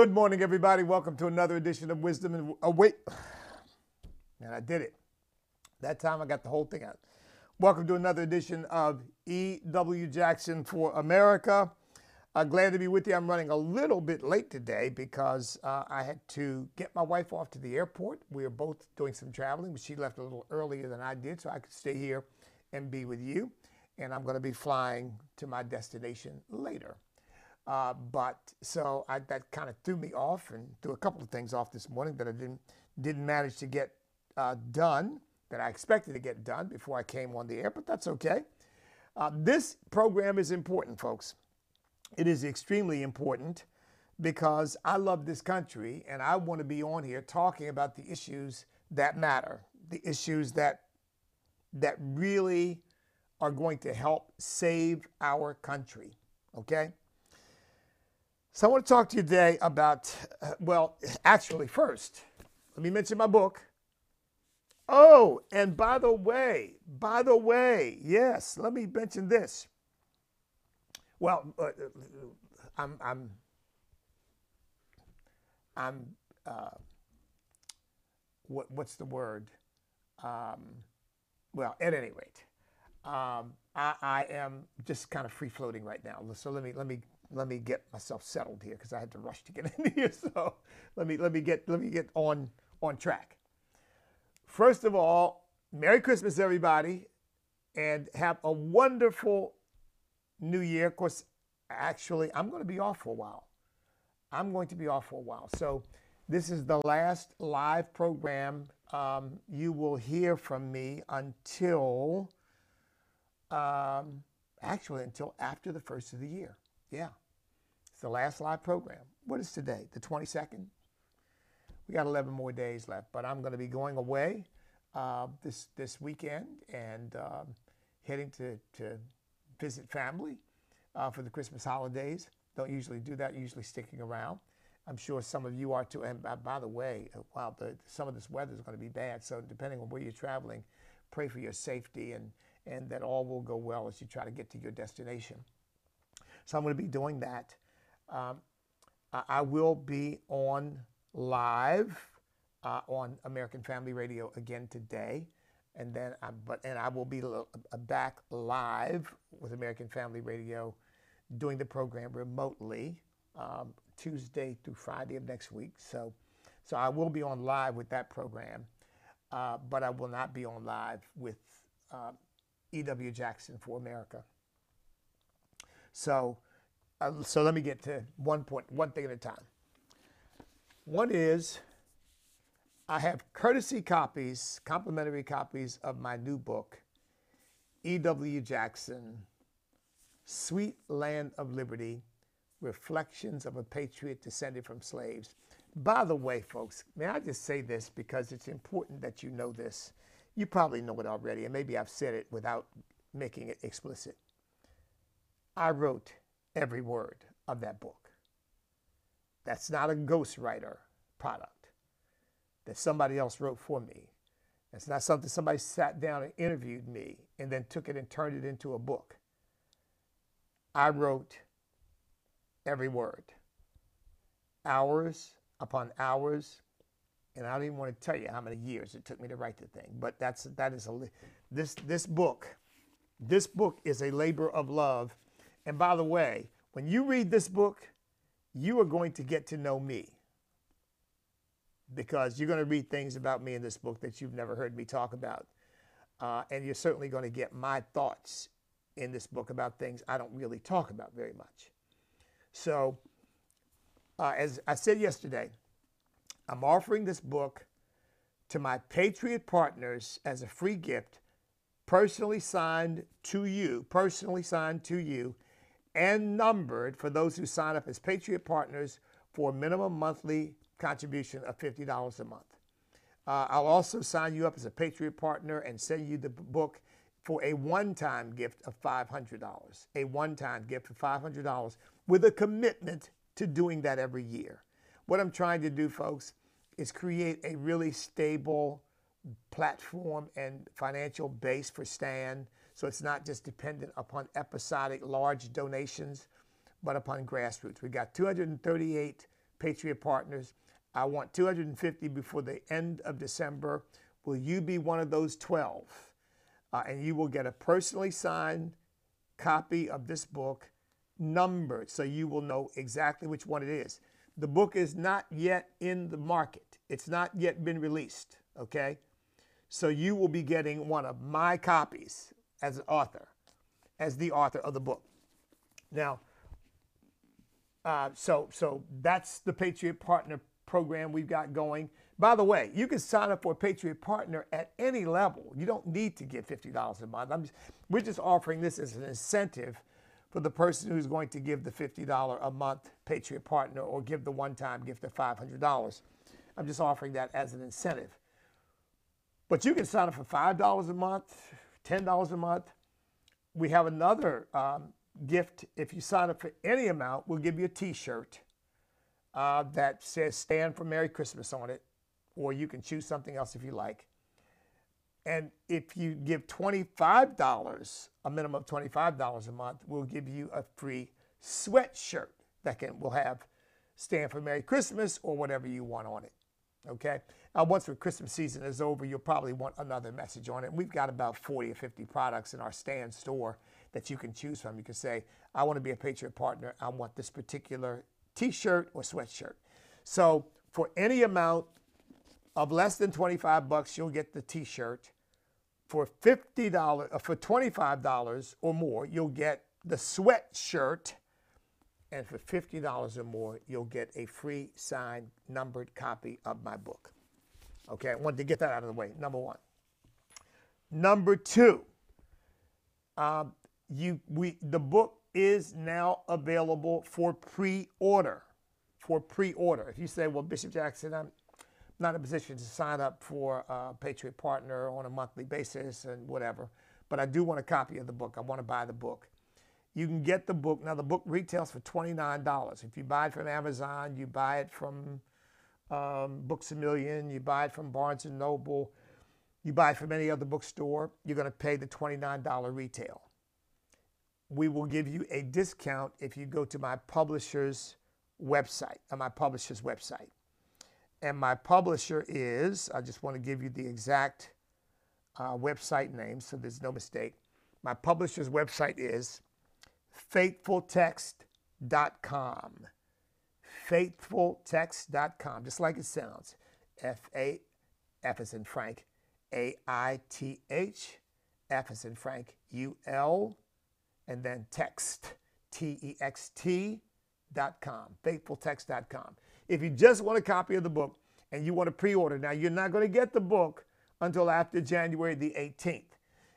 Good morning, everybody. Welcome to another edition of Wisdom and wait, and I did it. That time I got the whole thing out. Welcome to another edition of E.W. Jackson for America. Uh, glad to be with you. I'm running a little bit late today because uh, I had to get my wife off to the airport. We are both doing some traveling, but she left a little earlier than I did, so I could stay here and be with you. And I'm going to be flying to my destination later. Uh, but so I, that kind of threw me off and threw a couple of things off this morning that I didn't didn't manage to get uh, done that I expected to get done before I came on the air. But that's okay. Uh, this program is important, folks. It is extremely important because I love this country and I want to be on here talking about the issues that matter, the issues that that really are going to help save our country. Okay? So I want to talk to you today about, uh, well, actually, first, let me mention my book. Oh, and by the way, by the way, yes, let me mention this. Well, uh, uh I'm, I'm, I'm, uh, what, what's the word? Um, well, at any rate, um, I, I, am just kind of free floating right now. So let me let me let me get myself settled here because I had to rush to get in here. So let me let me get let me get on on track. First of all, Merry Christmas, everybody, and have a wonderful New Year. Of course, actually, I'm going to be off for a while. I'm going to be off for a while. So this is the last live program um, you will hear from me until, um, actually, until after the first of the year. Yeah. The last live program. What is today? The 22nd? We got 11 more days left, but I'm going to be going away uh, this this weekend and um, heading to, to visit family uh, for the Christmas holidays. Don't usually do that, usually sticking around. I'm sure some of you are too. And by, by the way, uh, wow, the, some of this weather is going to be bad. So depending on where you're traveling, pray for your safety and, and that all will go well as you try to get to your destination. So I'm going to be doing that. Um, I will be on live uh, on American Family Radio again today, and then I, but and I will be back live with American Family Radio, doing the program remotely um, Tuesday through Friday of next week. So, so I will be on live with that program, uh, but I will not be on live with uh, E.W. Jackson for America. So, uh, so let me get to one point, one thing at a time. One is I have courtesy copies, complimentary copies of my new book, E.W. Jackson, Sweet Land of Liberty, Reflections of a Patriot Descended from Slaves. By the way, folks, may I just say this because it's important that you know this. You probably know it already, and maybe I've said it without making it explicit. I wrote every word of that book. That's not a ghostwriter product that somebody else wrote for me. That's not something somebody sat down and interviewed me and then took it and turned it into a book. I wrote every word, hours upon hours, and I don't even want to tell you how many years it took me to write the thing. But that's that is a this this book, this book is a labor of love and by the way, when you read this book, you are going to get to know me because you're going to read things about me in this book that you've never heard me talk about. Uh, and you're certainly going to get my thoughts in this book about things I don't really talk about very much. So, uh, as I said yesterday, I'm offering this book to my Patriot partners as a free gift, personally signed to you, personally signed to you and numbered for those who sign up as Patriot Partners for a minimum monthly contribution of $50 a month. Uh, I'll also sign you up as a Patriot Partner and send you the book for a one time gift of $500. A one time gift of $500 with a commitment to doing that every year. What I'm trying to do, folks, is create a really stable platform and financial base for Stand so it's not just dependent upon episodic large donations, but upon grassroots. We've got 238 Patriot Partners. I want 250 before the end of December. Will you be one of those 12? Uh, and you will get a personally signed copy of this book, numbered, so you will know exactly which one it is. The book is not yet in the market, it's not yet been released, okay? So you will be getting one of my copies as an author, as the author of the book. Now, uh, so so that's the Patriot Partner program we've got going. By the way, you can sign up for a Patriot Partner at any level. You don't need to give fifty dollars a month. Just, we're just offering this as an incentive for the person who's going to give the fifty dollar a month Patriot Partner or give the one-time gift of five hundred dollars. I'm just offering that as an incentive. But you can sign up for five dollars a month, ten dollars a month. We have another um, gift, if you sign up for any amount, we'll give you a T-shirt uh, that says "Stand for Merry Christmas" on it, or you can choose something else if you like. And if you give twenty-five dollars, a minimum of twenty-five dollars a month, we'll give you a free sweatshirt that can will have "Stand for Merry Christmas" or whatever you want on it. Okay. Now, once the Christmas season is over, you'll probably want another message on it. We've got about 40 or 50 products in our stand store that you can choose from. You can say, I want to be a Patriot partner. I want this particular t shirt or sweatshirt. So for any amount of less than 25 bucks, you'll get the t shirt. For $50, uh, for $25 or more, you'll get the sweatshirt. And for $50 or more, you'll get a free signed numbered copy of my book. Okay, I wanted to get that out of the way. Number one. Number two, um, you we the book is now available for pre-order. For pre-order. If you say, well, Bishop Jackson, I'm not in a position to sign up for a Patriot Partner on a monthly basis and whatever, but I do want a copy of the book. I want to buy the book. You can get the book. Now, the book retails for $29. If you buy it from Amazon, you buy it from um, Books a Million, you buy it from Barnes and Noble, you buy it from any other bookstore, you're going to pay the $29 retail we will give you a discount if you go to my publisher's website, uh, my publisher's website. And my publisher is, I just want to give you the exact uh, website name so there's no mistake. My publisher's website is faithfultext.com. Faithfultext.com, just like it sounds. F A F is in Frank, A I T H, F is in Frank, U L and then text, T E X T dot com, faithfultext.com. If you just want a copy of the book and you want to pre order, now you're not going to get the book until after January the 18th.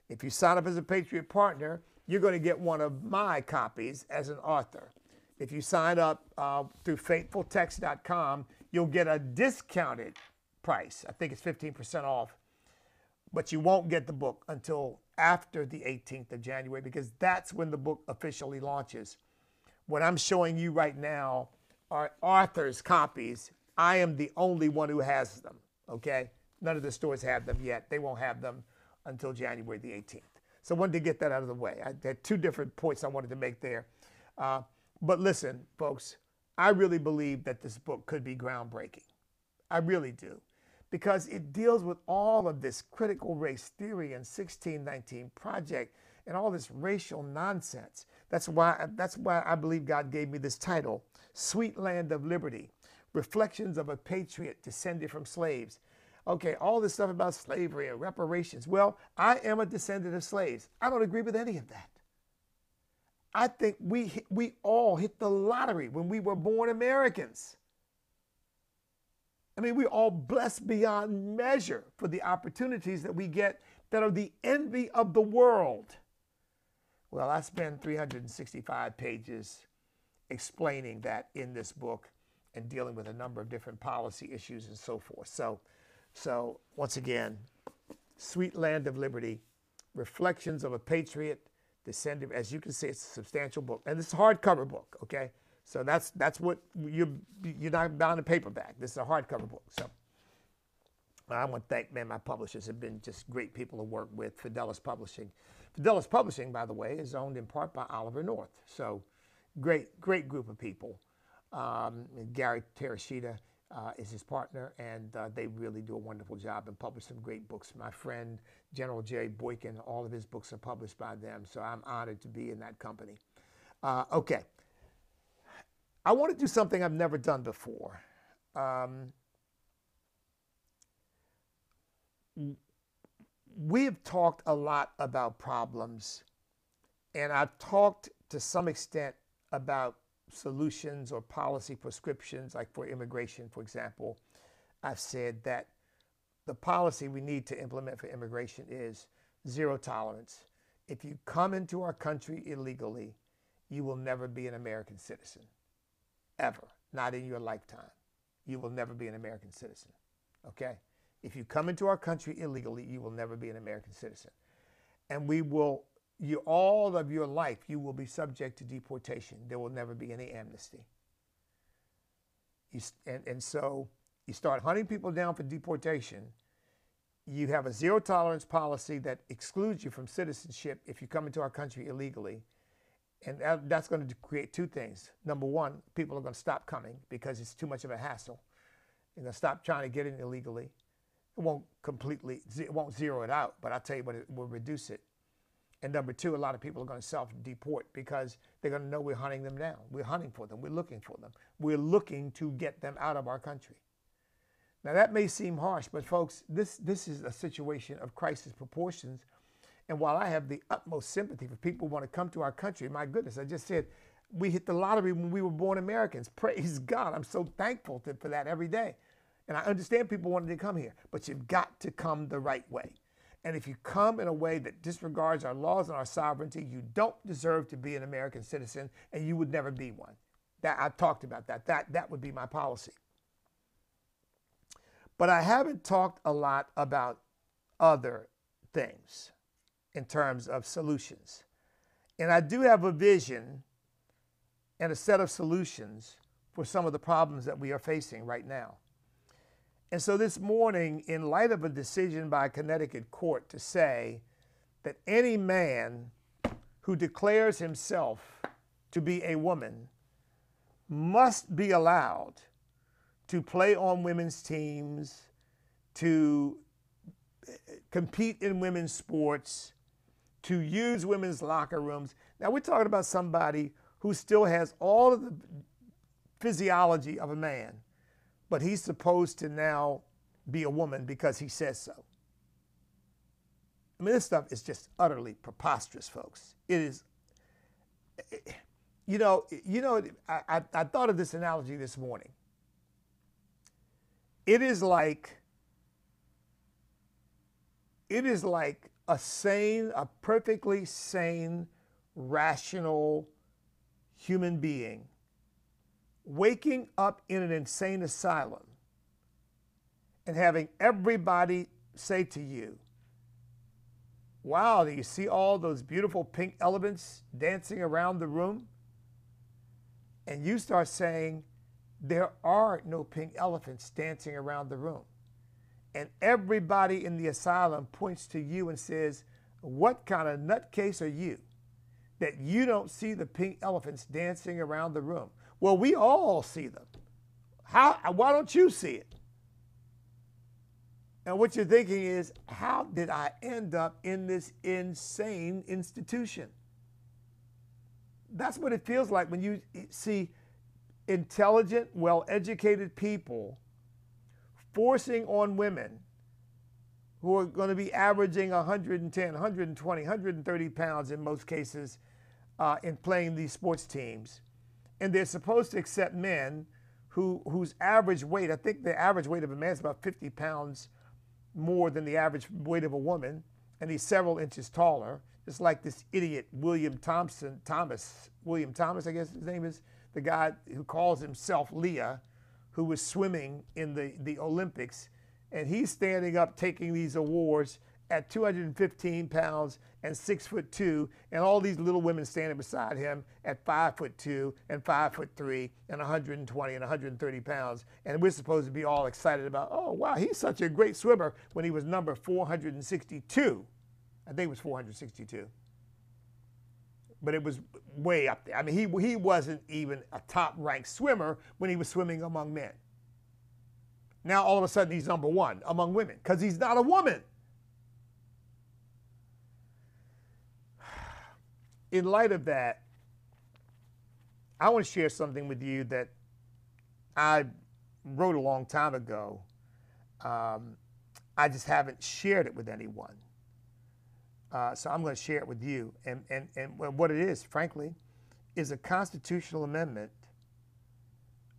If you sign up as a Patriot partner, you're going to get one of my copies as an author. If you sign up uh, through faithfultext.com, you'll get a discounted price. I think it's 15% off, but you won't get the book until after the 18th of January because that's when the book officially launches. What I'm showing you right now are author's copies. I am the only one who has them, okay? None of the stores have them yet. They won't have them until January the 18th. So I wanted to get that out of the way. I had two different points I wanted to make there. Uh, but listen, folks, I really believe that this book could be groundbreaking. I really do because it deals with all of this critical race theory and 1619 project and all this racial nonsense. That's why that's why I believe God gave me this title, Sweet Land of Liberty: Reflections of a Patriot Descended from Slaves. Okay, all this stuff about slavery and reparations. Well, I am a descendant of slaves. I don't agree with any of that. I think we we all hit the lottery when we were born Americans. I mean, we're all blessed beyond measure for the opportunities that we get that are the envy of the world. Well, I spent 365 pages explaining that in this book and dealing with a number of different policy issues and so forth. So, so once again, Sweet Land of Liberty, Reflections of a Patriot, Descendant, as you can see, it's a substantial book. And it's a hardcover book, okay? So that's that's what you're you're not bound to paperback. This is a hardcover book. So I want to thank man, my publishers have been just great people to work with. Fidelis Publishing. Fidelis Publishing, by the way, is owned in part by Oliver North. So great, great group of people. Um, Gary Terashita uh, is his partner, and uh, they really do a wonderful job and publish some great books. My friend General Jerry Boykin, all of his books are published by them, so I'm honored to be in that company. Uh, okay. I want to do something I've never done before. Um, we have talked a lot about problems, and I've talked to some extent about solutions or policy prescriptions, like for immigration, for example. I've said that the policy we need to implement for immigration is zero tolerance. If you come into our country illegally, you will never be an American citizen, ever, not in your lifetime. You will never be an American citizen, okay? If you come into our country illegally, you will never be an American citizen. And we will, you all of your life, you will be subject to deportation. There will never be any amnesty. You, and, and so you start hunting people down for deportation. You have a zero tolerance policy that excludes you from citizenship if you come into our country illegally. And that, that's going to create two things. Number one, people are going to stop coming because it's too much of a hassle. They're going to stop trying to get in illegally. It won't completely, it won't zero it out, but I'll tell you what, it will reduce it. And number two, a lot of people are going to self deport because they're going to know we're hunting them down. We're hunting for them. We're looking for them. We're looking to get them out of our country. Now, that may seem harsh, but folks, this, this is a situation of crisis proportions. And while I have the utmost sympathy for people who want to come to our country, my goodness, I just said we hit the lottery when we were born Americans. Praise God. I'm so thankful to, for that every day. And I understand people wanting to come here, but you've got to come the right way. And if you come in a way that disregards our laws and our sovereignty, you don't deserve to be an American citizen and you would never be one. That I've talked about that. That that would be my policy. But I haven't talked a lot about other things in terms of solutions. And I do have a vision and a set of solutions for some of the problems that we are facing right now. And so this morning, in light of a decision by a Connecticut court to say that any man who declares himself to be a woman must be allowed to play on women's teams, to compete in women's sports, to use women's locker rooms. Now, we're talking about somebody who still has all of the physiology of a man but he's supposed to now be a woman because he says so. I mean, this stuff is just utterly preposterous, folks. It is, you know, you know. I, I, I thought of this analogy this morning. It is like, it is like a sane, a perfectly sane, rational human being waking up in an insane asylum and having everybody say to you, Wow, do you see all those beautiful pink elephants dancing around the room? And you start saying, There are no pink elephants dancing around the room. And everybody in the asylum points to you and says, What kind of nutcase are you that you don't see the pink elephants dancing around the room? Well, we all see them. How, why don't you see it? And what you're thinking is, how did I end up in this insane institution? That's what it feels like when you see intelligent, well educated people forcing on women who are going to be averaging 110, 120, 130 pounds in most cases uh, in playing these sports teams and they're supposed to accept men who whose average weight, I think the average weight of a man is about 50 pounds more than the average weight of a woman, and he's several inches taller. Just like this idiot William Thompson, Thomas, William Thomas, I guess his name is, the guy who calls himself Lia, who was swimming in the, the Olympics, and he's standing up taking these awards at 215 pounds and six foot two, and all these little women standing beside him at five foot two and five foot three and 120 and 130 pounds. And we're supposed to be all excited about, oh, wow, he's such a great swimmer when he was number 462. I think it was 462. but it was way up there. I mean, he, he wasn't even a top ranked swimmer when he was swimming among men. Now, all of a sudden, he's number one among women because he's not a woman. In light of that, I want to share something with you that I wrote a long time ago. Um, I just haven't shared it with anyone. Uh, so I'm going to share it with you. And, and, and what it is, frankly, is a constitutional amendment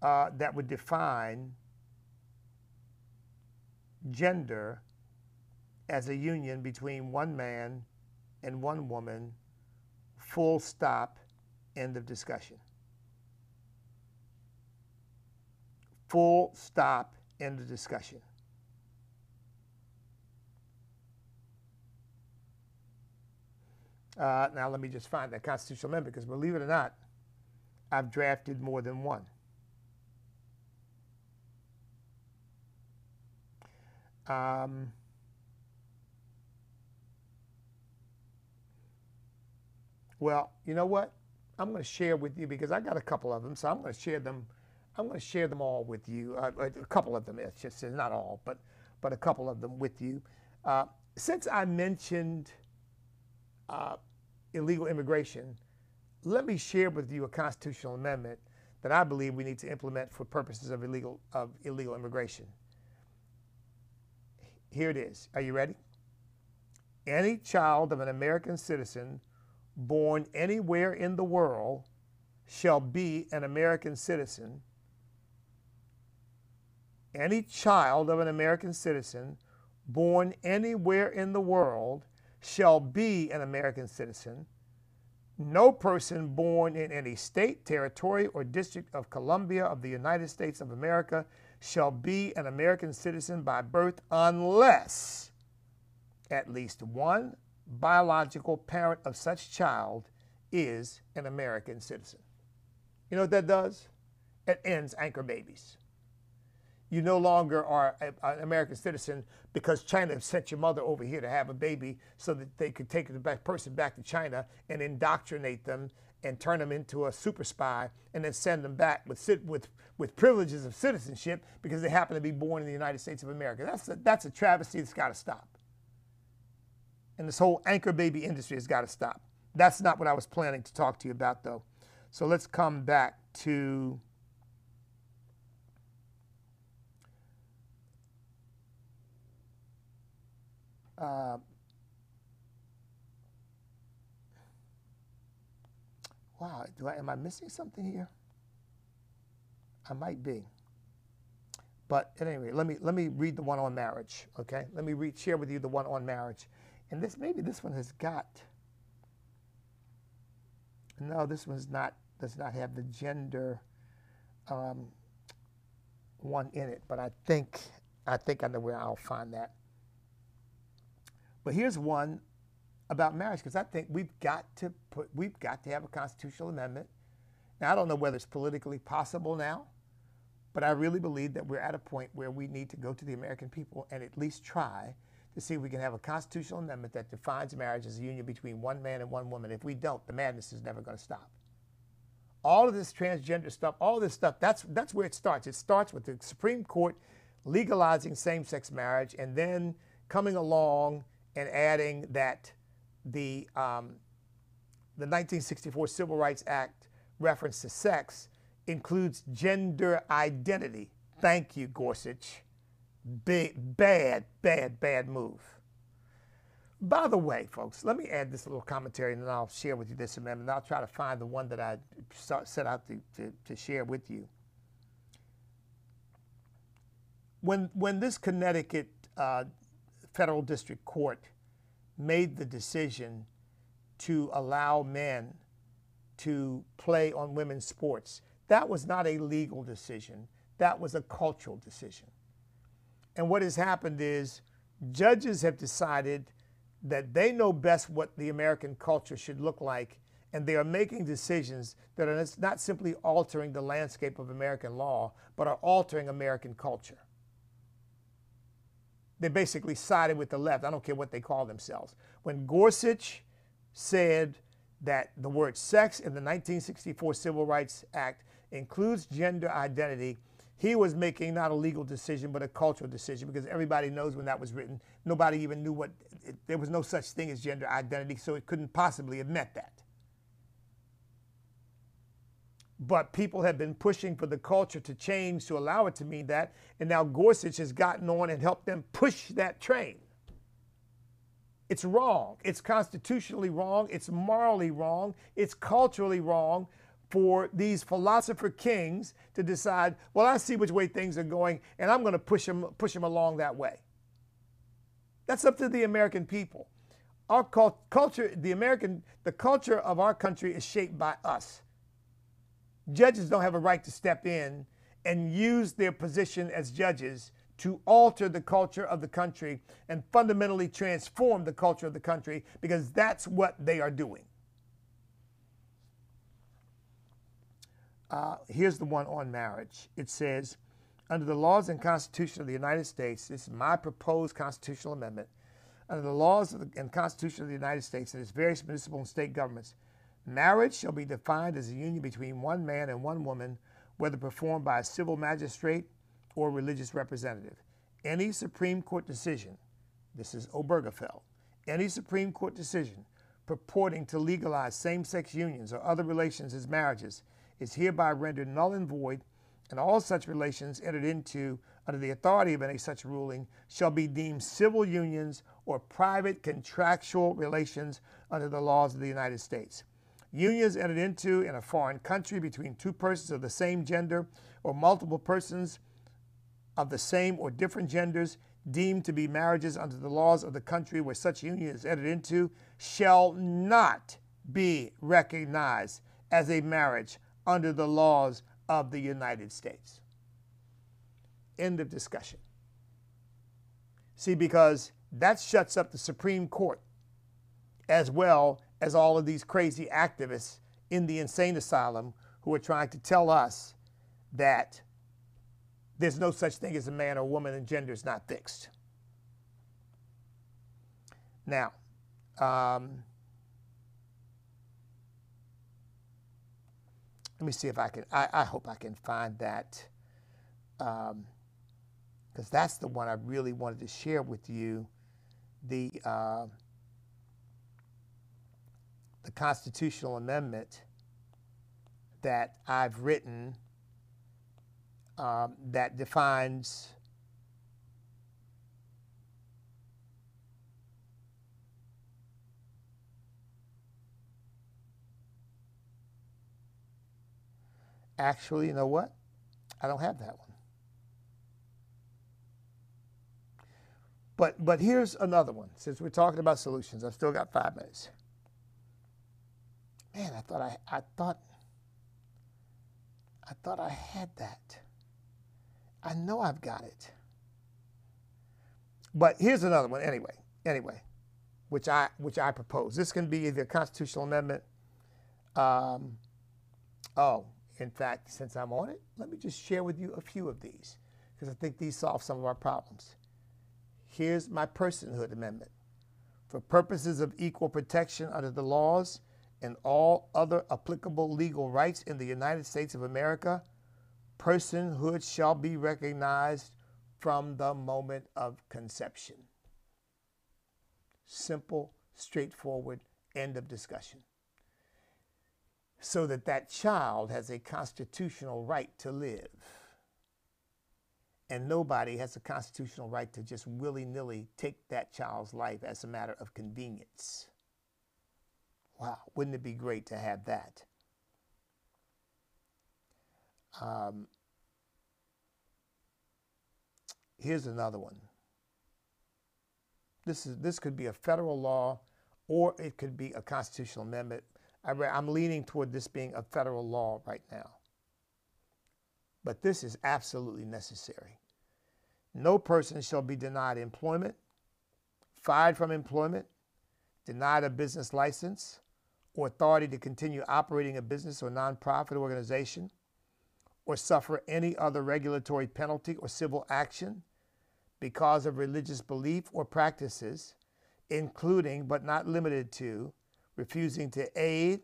uh, that would define gender as a union between one man and one woman, full stop, end of discussion. Full stop, end of discussion. Uh, now, let me just find that constitutional amendment because believe it or not, I've drafted more than one. Um, well, you know what? I'm going to share with you because I got a couple of them, so I'm going to share them. I'm going to share them all with you. Uh, a couple of them, it's just not all, but but a couple of them with you. Uh, since I mentioned uh, illegal immigration, let me share with you a constitutional amendment that I believe we need to implement for purposes of illegal of illegal immigration. Here it is. Are you ready? Any child of an American citizen born anywhere in the world shall be an American citizen. Any child of an American citizen born anywhere in the world shall be an American citizen. No person born in any state, territory, or district of Columbia of the United States of America shall be an American citizen by birth unless at least one biological parent of such child is an American citizen. You know what that does? It ends anchor babies. You no longer are an American citizen because China sent your mother over here to have a baby so that they could take the person back to China and indoctrinate them and turn them into a super spy and then send them back with, with, with privileges of citizenship because they happen to be born in the United States of America. That's a, that's a travesty that's got to stop. And this whole anchor baby industry has got to stop. That's not what I was planning to talk to you about, though. So let's come back to. Uh, wow, do I, am I missing something here? I might be. But anyway, let me let me read the one on marriage. Okay, let me read share with you the one on marriage, and this maybe this one has got. No, this one's not does not have the gender um, one in it, but I think I think I know where I'll find that. But here's one about marriage because I think we've got to put we've got to have a constitutional amendment. Now I don't know whether it's politically possible now, but I really believe that we're at a point where we need to go to the American people and at least try to see if we can have a constitutional amendment that defines marriage as a union between one man and one woman. If we don't, the madness is never going to stop. All of this transgender stuff, all this stuff, that's that's where it starts. It starts with the Supreme Court legalizing same-sex marriage and then coming along and adding that the, um, the 1964 Civil Rights Act reference to sex includes gender identity. Thank you, Gorsuch. Big, bad, bad, bad move. By the way, folks, let me add this little commentary and then I'll share with you this amendment. I'll try to find the one that I set out to, to, to share with you. When, when this Connecticut uh, federal district court made the decision to allow men to play on women's sports. That was not a legal decision, that was a cultural decision. And what has happened is judges have decided that they know best what the American culture should look like, and they are making decisions that are not simply altering the landscape of American law, but are altering American culture they basically sided with the left. I don't care what they call themselves. When Gorsuch said that the word sex in the 1964 Civil Rights Act includes gender identity, he was making not a legal decision, but a cultural decision because everybody knows when that was written, nobody even knew what, it, there was no such thing as gender identity, so it couldn't possibly have meant that. But people have been pushing for the culture to change to allow it to mean that, and now Gorsuch has gotten on and helped them push that train. It's wrong. It's constitutionally wrong. It's morally wrong. It's culturally wrong for these philosopher kings to decide, well, I see which way things are going, and I'm going to push them, push them along that way. That's up to the American people. Our culture, the American, the culture of our country is shaped by us. Judges don't have a right to step in and use their position as judges to alter the culture of the country and fundamentally transform the culture of the country because that's what they are doing. Uh, here's the one on marriage. It says, under the laws and Constitution of the United States, this is my proposed constitutional amendment. Under the laws the, and Constitution of the United States and its various municipal and state governments, marriage shall be defined as a union between one man and one woman, whether performed by a civil magistrate or religious representative. Any Supreme Court decision, this is Obergefell, any Supreme Court decision purporting to legalize same sex unions or other relations as marriages is hereby rendered null and void, and all such relations entered into under the authority of any such ruling shall be deemed civil unions or private contractual relations under the laws of the United States. Unions entered into in a foreign country between two persons of the same gender or multiple persons of the same or different genders deemed to be marriages under the laws of the country where such union is entered into shall not be recognized as a marriage under the laws of the United States. End of discussion. See, because that shuts up the Supreme Court as well as all of these crazy activists in the insane asylum who are trying to tell us that there's no such thing as a man or woman and gender is not fixed. Now, um, let me see if I can, I, I hope I can find that because um, that's the one I really wanted to share with you. The, uh, the constitutional amendment that I've written um, that defines actually, you know what? I don't have that one. But but here's another one. Since we're talking about solutions, I've still got five minutes. Man, I thought I I thought I thought I had that. I know I've got it. But here's another one anyway. Anyway, which I which I propose. This can be either a constitutional amendment. Um, oh, in fact, since I'm on it, let me just share with you a few of these because I think these solve some of our problems. Here's my personhood amendment. For purposes of equal protection under the laws and all other applicable legal rights in the United States of America, personhood shall be recognized from the moment of conception. Simple, straightforward, end of discussion. So that that child has a constitutional right to live. And nobody has a constitutional right to just willy nilly take that child's life as a matter of convenience. Wow, wouldn't it be great to have that? Um, here's another one. This is this could be a federal law, or it could be a constitutional amendment. I I'm leaning toward this being a federal law right now. But this is absolutely necessary. No person shall be denied employment, fired from employment, denied a business license, or authority to continue operating a business or nonprofit organization or suffer any other regulatory penalty or civil action because of religious belief or practices, including but not limited to refusing to aid,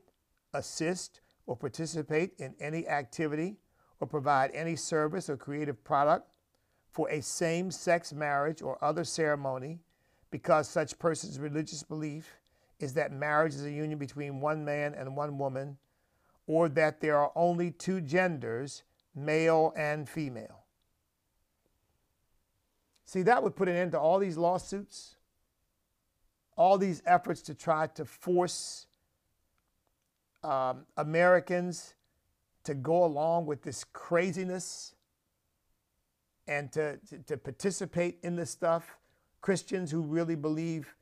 assist, or participate in any activity or provide any service or creative product for a same sex marriage or other ceremony because such person's religious belief is that marriage is a union between one man and one woman, or that there are only two genders, male and female. See, that would put an end to all these lawsuits, all these efforts to try to force um, Americans to go along with this craziness and to, to, to participate in this stuff. Christians who really believe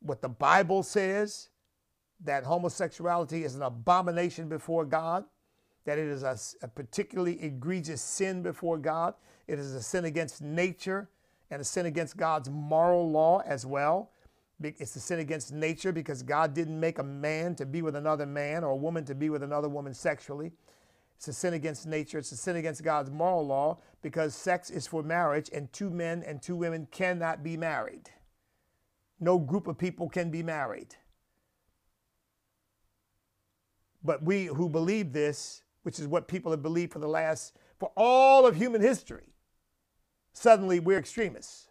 what the Bible says that homosexuality is an abomination before God, that it is a, a, particularly egregious sin before God. It is a sin against nature and a sin against God's moral law as well. It's a sin against nature because God didn't make a man to be with another man or a woman to be with another woman sexually. It's a sin against nature. It's a sin against God's moral law because sex is for marriage and two men and two women cannot be married. No group of people can be married. But we who believe this, which is what people have believed for the last, for all of human history, suddenly we're extremists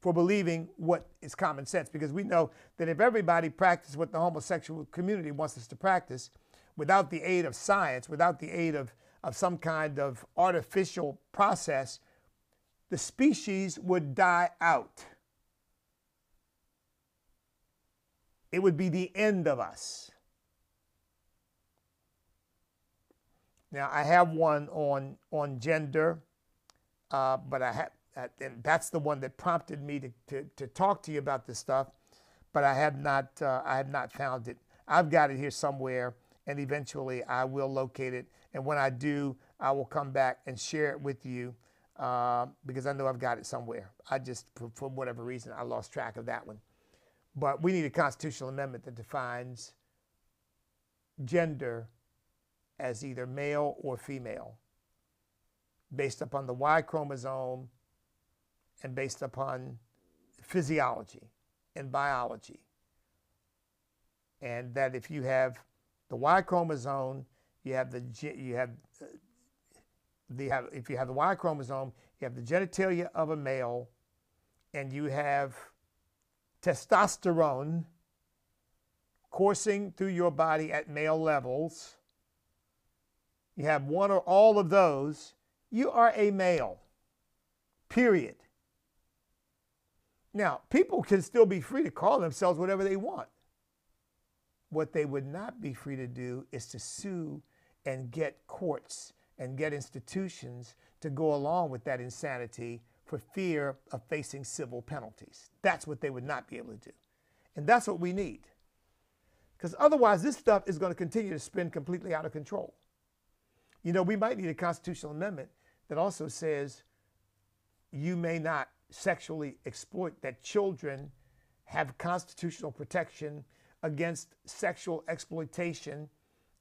for believing what is common sense because we know that if everybody practiced what the homosexual community wants us to practice without the aid of science, without the aid of, of some kind of artificial process, the species would die out. It would be the end of us. Now, I have one on, on gender, uh, but I have, and that's the one that prompted me to, to, to, talk to you about this stuff, but I have not, uh, I have not found it. I've got it here somewhere, and eventually I will locate it. And when I do, I will come back and share it with you uh, because I know I've got it somewhere. I just, for, for whatever reason, I lost track of that one. But we need a constitutional amendment that defines gender as either male or female based upon the Y chromosome and based upon physiology and biology. And that if you have the Y chromosome, you have the you have uh, the if you have the Y chromosome, you have the genitalia of a male, and you have testosterone coursing through your body at male levels, you have one or all of those, you are a male. Period. Now, people can still be free to call themselves whatever they want. What they would not be free to do is to sue and get courts and get institutions to go along with that insanity for fear of facing civil penalties. That's what they would not be able to do. And that's what we need. Because otherwise, this stuff is going to continue to spin completely out of control. You know, we might need a constitutional amendment that also says you may not sexually exploit, that children have constitutional protection against sexual exploitation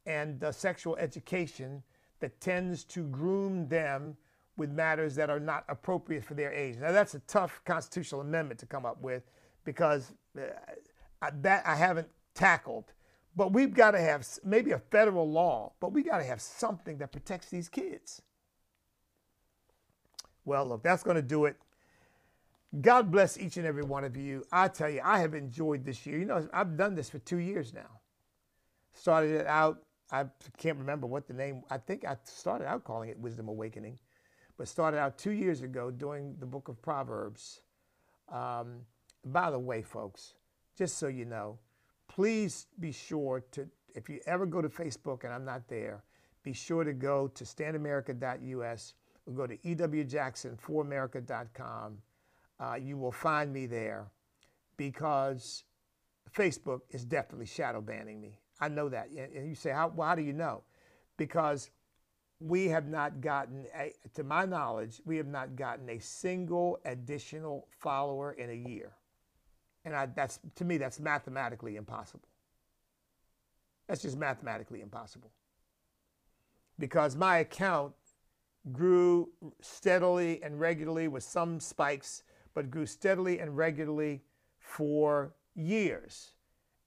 and uh, sexual education that tends to groom them with matters that are not appropriate for their age. Now, that's a tough constitutional amendment to come up with because uh, that I haven't tackled. But we've got to have maybe a federal law, but we got to have something that protects these kids. Well, look, that's going to do it. God bless each and every one of you. I tell you, I have enjoyed this year. You know, I've done this for two years now. Started it out, I can't remember what the name, I think I started out calling it Wisdom Awakening but started out two years ago doing the book of Proverbs. Um, by the way, folks, just so you know, please be sure to, if you ever go to Facebook and I'm not there, be sure to go to standamerica.us or go to ewjackson4america.com. Uh, you will find me there because Facebook is definitely shadow banning me. I know that. And you say, how, well, how do you know? Because we have not gotten, a, to my knowledge, we have not gotten a single additional follower in a year. And I, that's, to me, that's mathematically impossible. That's just mathematically impossible. Because my account grew steadily and regularly with some spikes, but grew steadily and regularly for years.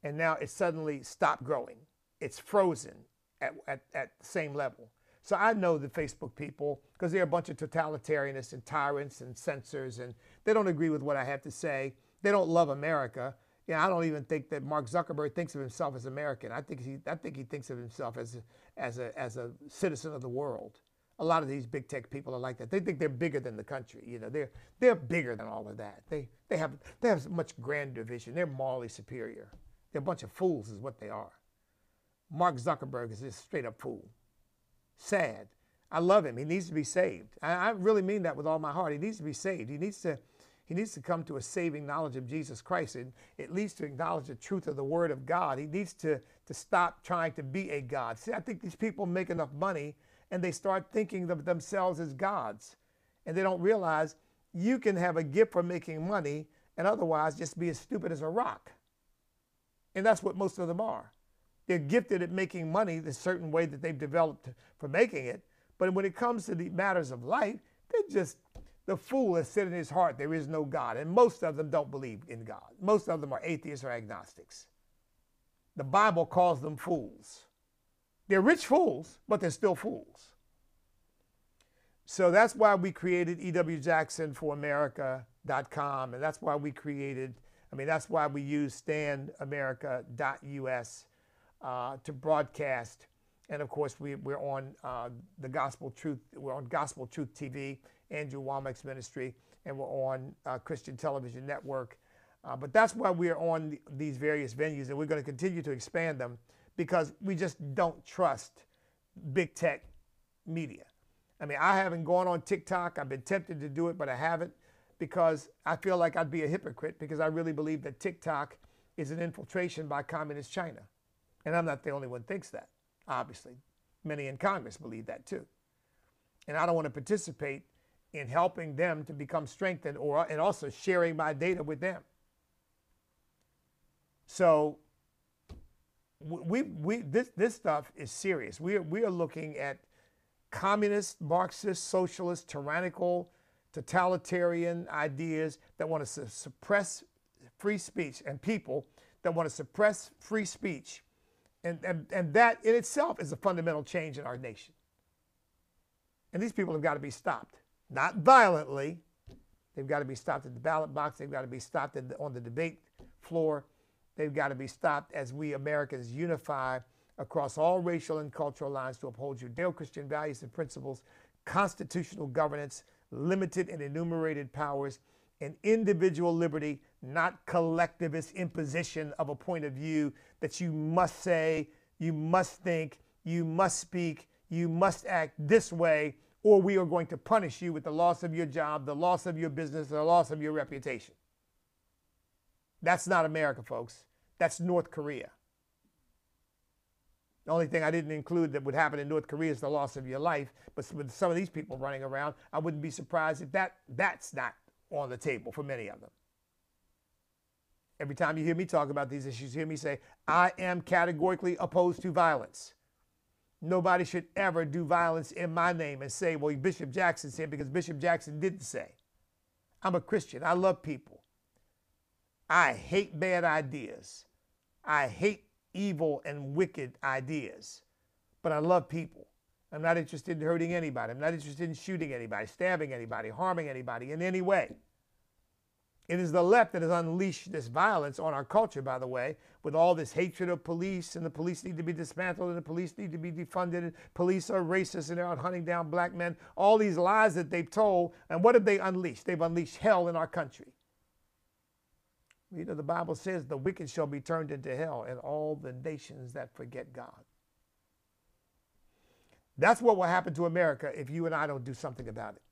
and now it suddenly stopped growing. It's frozen at, at, at the same level. So I know the Facebook people because they're a bunch of totalitarianists and tyrants and censors, and they don't agree with what I have to say. They don't love America. You know, I don't even think that Mark Zuckerberg thinks of himself as American. I think he, I think he thinks of himself as as a, as a citizen of the world. A lot of these big tech people are like that. They think they're bigger than the country. You know, they're they're bigger than all of that. They they have they have much grander vision. They're morally superior. They're a bunch of fools, is what they are. Mark Zuckerberg is just straight up fool. Sad. I love him. He needs to be saved. I, I really mean that with all my heart. He needs to be saved. He needs to he needs to come to a saving knowledge of Jesus Christ and it leads to acknowledge the truth of the Word of God. He needs to, to stop trying to be a God. See, I think these people make enough money and they start thinking of themselves as gods. And they don't realize you can have a gift for making money and otherwise just be as stupid as a rock. And that's what most of them are. They're gifted at making money the certain way that they've developed for making it. But when it comes to the matters of life, they're just the fool has said in his heart there is no God. And most of them don't believe in God. Most of them are atheists or agnostics. The Bible calls them fools. They're rich fools, but they're still fools. So that's why we created ewjacksonforamerica.com. And that's why we created, I mean, that's why we use standamerica.us uh, to broadcast. And of course, we, we're on uh, the Gospel Truth, we're on Gospel Truth TV Andrew Wommack's ministry, and we're on uh, Christian Television Network. Uh, but that's why we're on the, these various venues, and we're going to continue to expand them because we just don't trust big tech media. I mean, I haven't gone on TikTok. I've been tempted to do it, but I haven't because I feel like I'd be a hypocrite because I really believe that TikTok is an infiltration by communist China. And I'm not the only one thinks that, obviously. Many in Congress believe that too. And I don't want to participate in helping them to become strengthened or and also sharing my data with them. So we, we this this stuff is serious. We are, we are looking at communist, Marxist, socialist, tyrannical, totalitarian ideas that want to su- suppress free speech and people that want to suppress free speech. And, and, and that in itself is a fundamental change in our nation. And these people have got to be stopped not violently. They've got to be stopped at the ballot box. They've got to be stopped the, on the debate floor. They've got to be stopped as we Americans unify across all racial and cultural lines to uphold Judeo Christian values and principles, constitutional governance, limited and enumerated powers, and individual liberty, not collectivist imposition of a point of view that you must say, you must think, you must speak, you must act this way or we are going to punish you with the loss of your job, the loss of your business, the loss of your reputation. That's not America, folks. That's North Korea. The only thing I didn't include that would happen in North Korea is the loss of your life. But with some of these people running around, I wouldn't be surprised if that, that's not on the table for many of them. Every time you hear me talk about these issues, you hear me say, I am categorically opposed to violence. Nobody should ever do violence in my name and say, well, Bishop Jackson said, because Bishop Jackson didn't say. I'm a Christian. I love people. I hate bad ideas. I hate evil and wicked ideas. But I love people. I'm not interested in hurting anybody. I'm not interested in shooting anybody, stabbing anybody, harming anybody in any way. It is the left that has unleashed this violence on our culture, by the way, with all this hatred of police, and the police need to be dismantled, and the police need to be defunded, and police are racist, and they're out hunting down black men. All these lies that they've told, and what have they unleashed? They've unleashed hell in our country. You know, the Bible says the wicked shall be turned into hell, and all the nations that forget God. That's what will happen to America if you and I don't do something about it.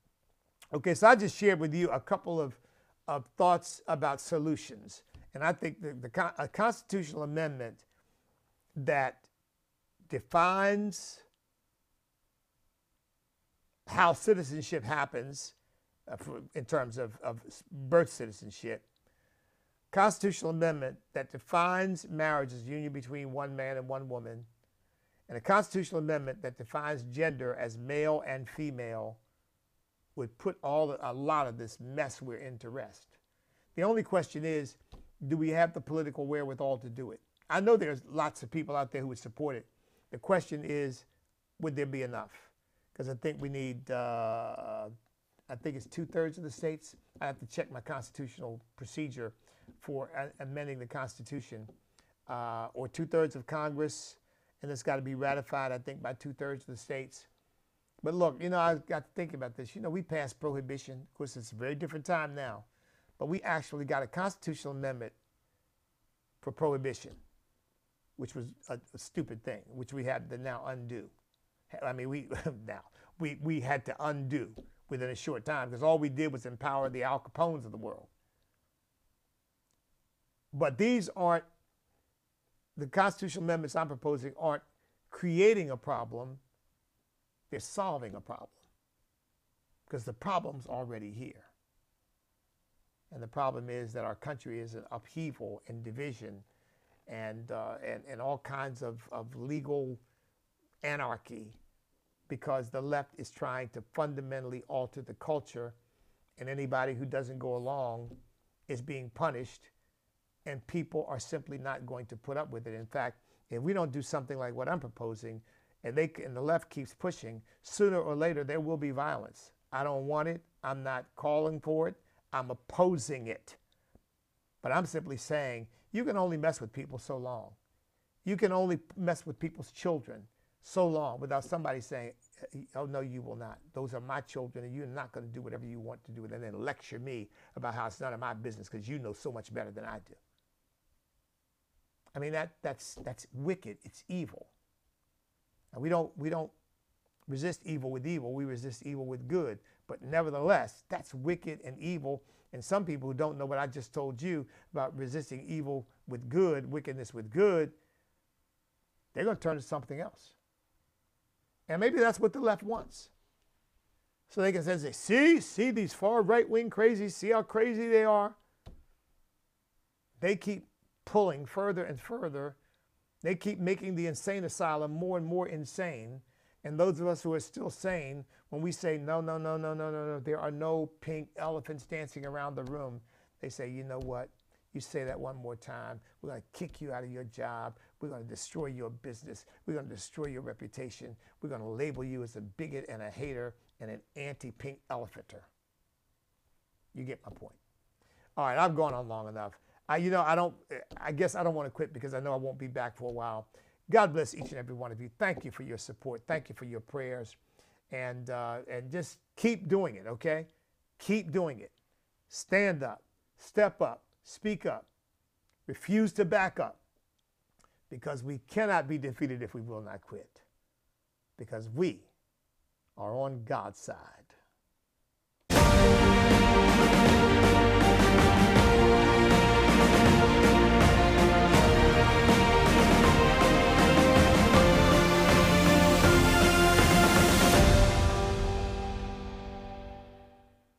Okay, so I just shared with you a couple of of thoughts about solutions. And I think the, the a constitutional amendment that defines how citizenship happens uh, for, in terms of, of birth citizenship, constitutional amendment that defines marriage as union between one man and one woman, and a constitutional amendment that defines gender as male and female would put all a lot of this mess we're in to rest. The only question is, do we have the political wherewithal to do it? I know there's lots of people out there who would support it. The question is, would there be enough? Because I think we need, uh, I think it's two thirds of the states. I have to check my constitutional procedure for amending the Constitution, uh, or two thirds of Congress, and it's got to be ratified, I think, by two thirds of the states. But look, you know, I got to think about this. You know, we passed prohibition. Of course, it's a very different time now, but we actually got a constitutional amendment for prohibition, which was a, a stupid thing, which we had to now undo. I mean, we now we we had to undo within a short time because all we did was empower the Al Capones of the world. But these aren't the constitutional amendments I'm proposing aren't creating a problem, they're solving a problem. Because the problem's already here. And the problem is that our country is an upheaval and division and, uh, and, and all kinds of, of legal anarchy because the left is trying to fundamentally alter the culture, and anybody who doesn't go along is being punished, and people are simply not going to put up with it. In fact, if we don't do something like what I'm proposing, and they and the left keeps pushing, sooner or later there will be violence. I don't want it. I'm not calling for it. I'm opposing it. But I'm simply saying you can only mess with people so long. You can only mess with people's children so long without somebody saying, uh, Oh, no, you will not. Those are my children, and you're not going to do whatever you want to do with and then lecture me about how it's none of my business because you know so much better than I do. I mean, that, that's, that's wicked. It's evil. And we don't, we don't resist evil with evil, we resist evil with good. But nevertheless, that's wicked and evil. And some people who don't know what I just told you about resisting evil with good, wickedness with good, they're going to turn to something else. And maybe that's what the left wants. So they can say, see, see these far right wing crazies, see how crazy they are? They keep pulling further and further. They keep making the insane asylum more and more insane. And those of us who are still sane, when we say, no, no, no, no, no, no, no, there are no pink elephants dancing around the room, they say, you know what? You say that one more time, we're going to kick you out of your job. We're going to destroy your business. We're going to destroy your reputation. We're going to label you as a bigot and a hater and an anti pink elephanter. You get my point. All right, I've gone on long enough. I, you know, I don't, I guess I don't want to quit because I know I won't be back for a while. God bless each and every one of you. Thank you for your support. Thank you for your prayers. And, uh, and just keep doing it, okay? Keep doing it. Stand up, step up, speak up, refuse to back up because we cannot be defeated if we will not quit because we are on God's side you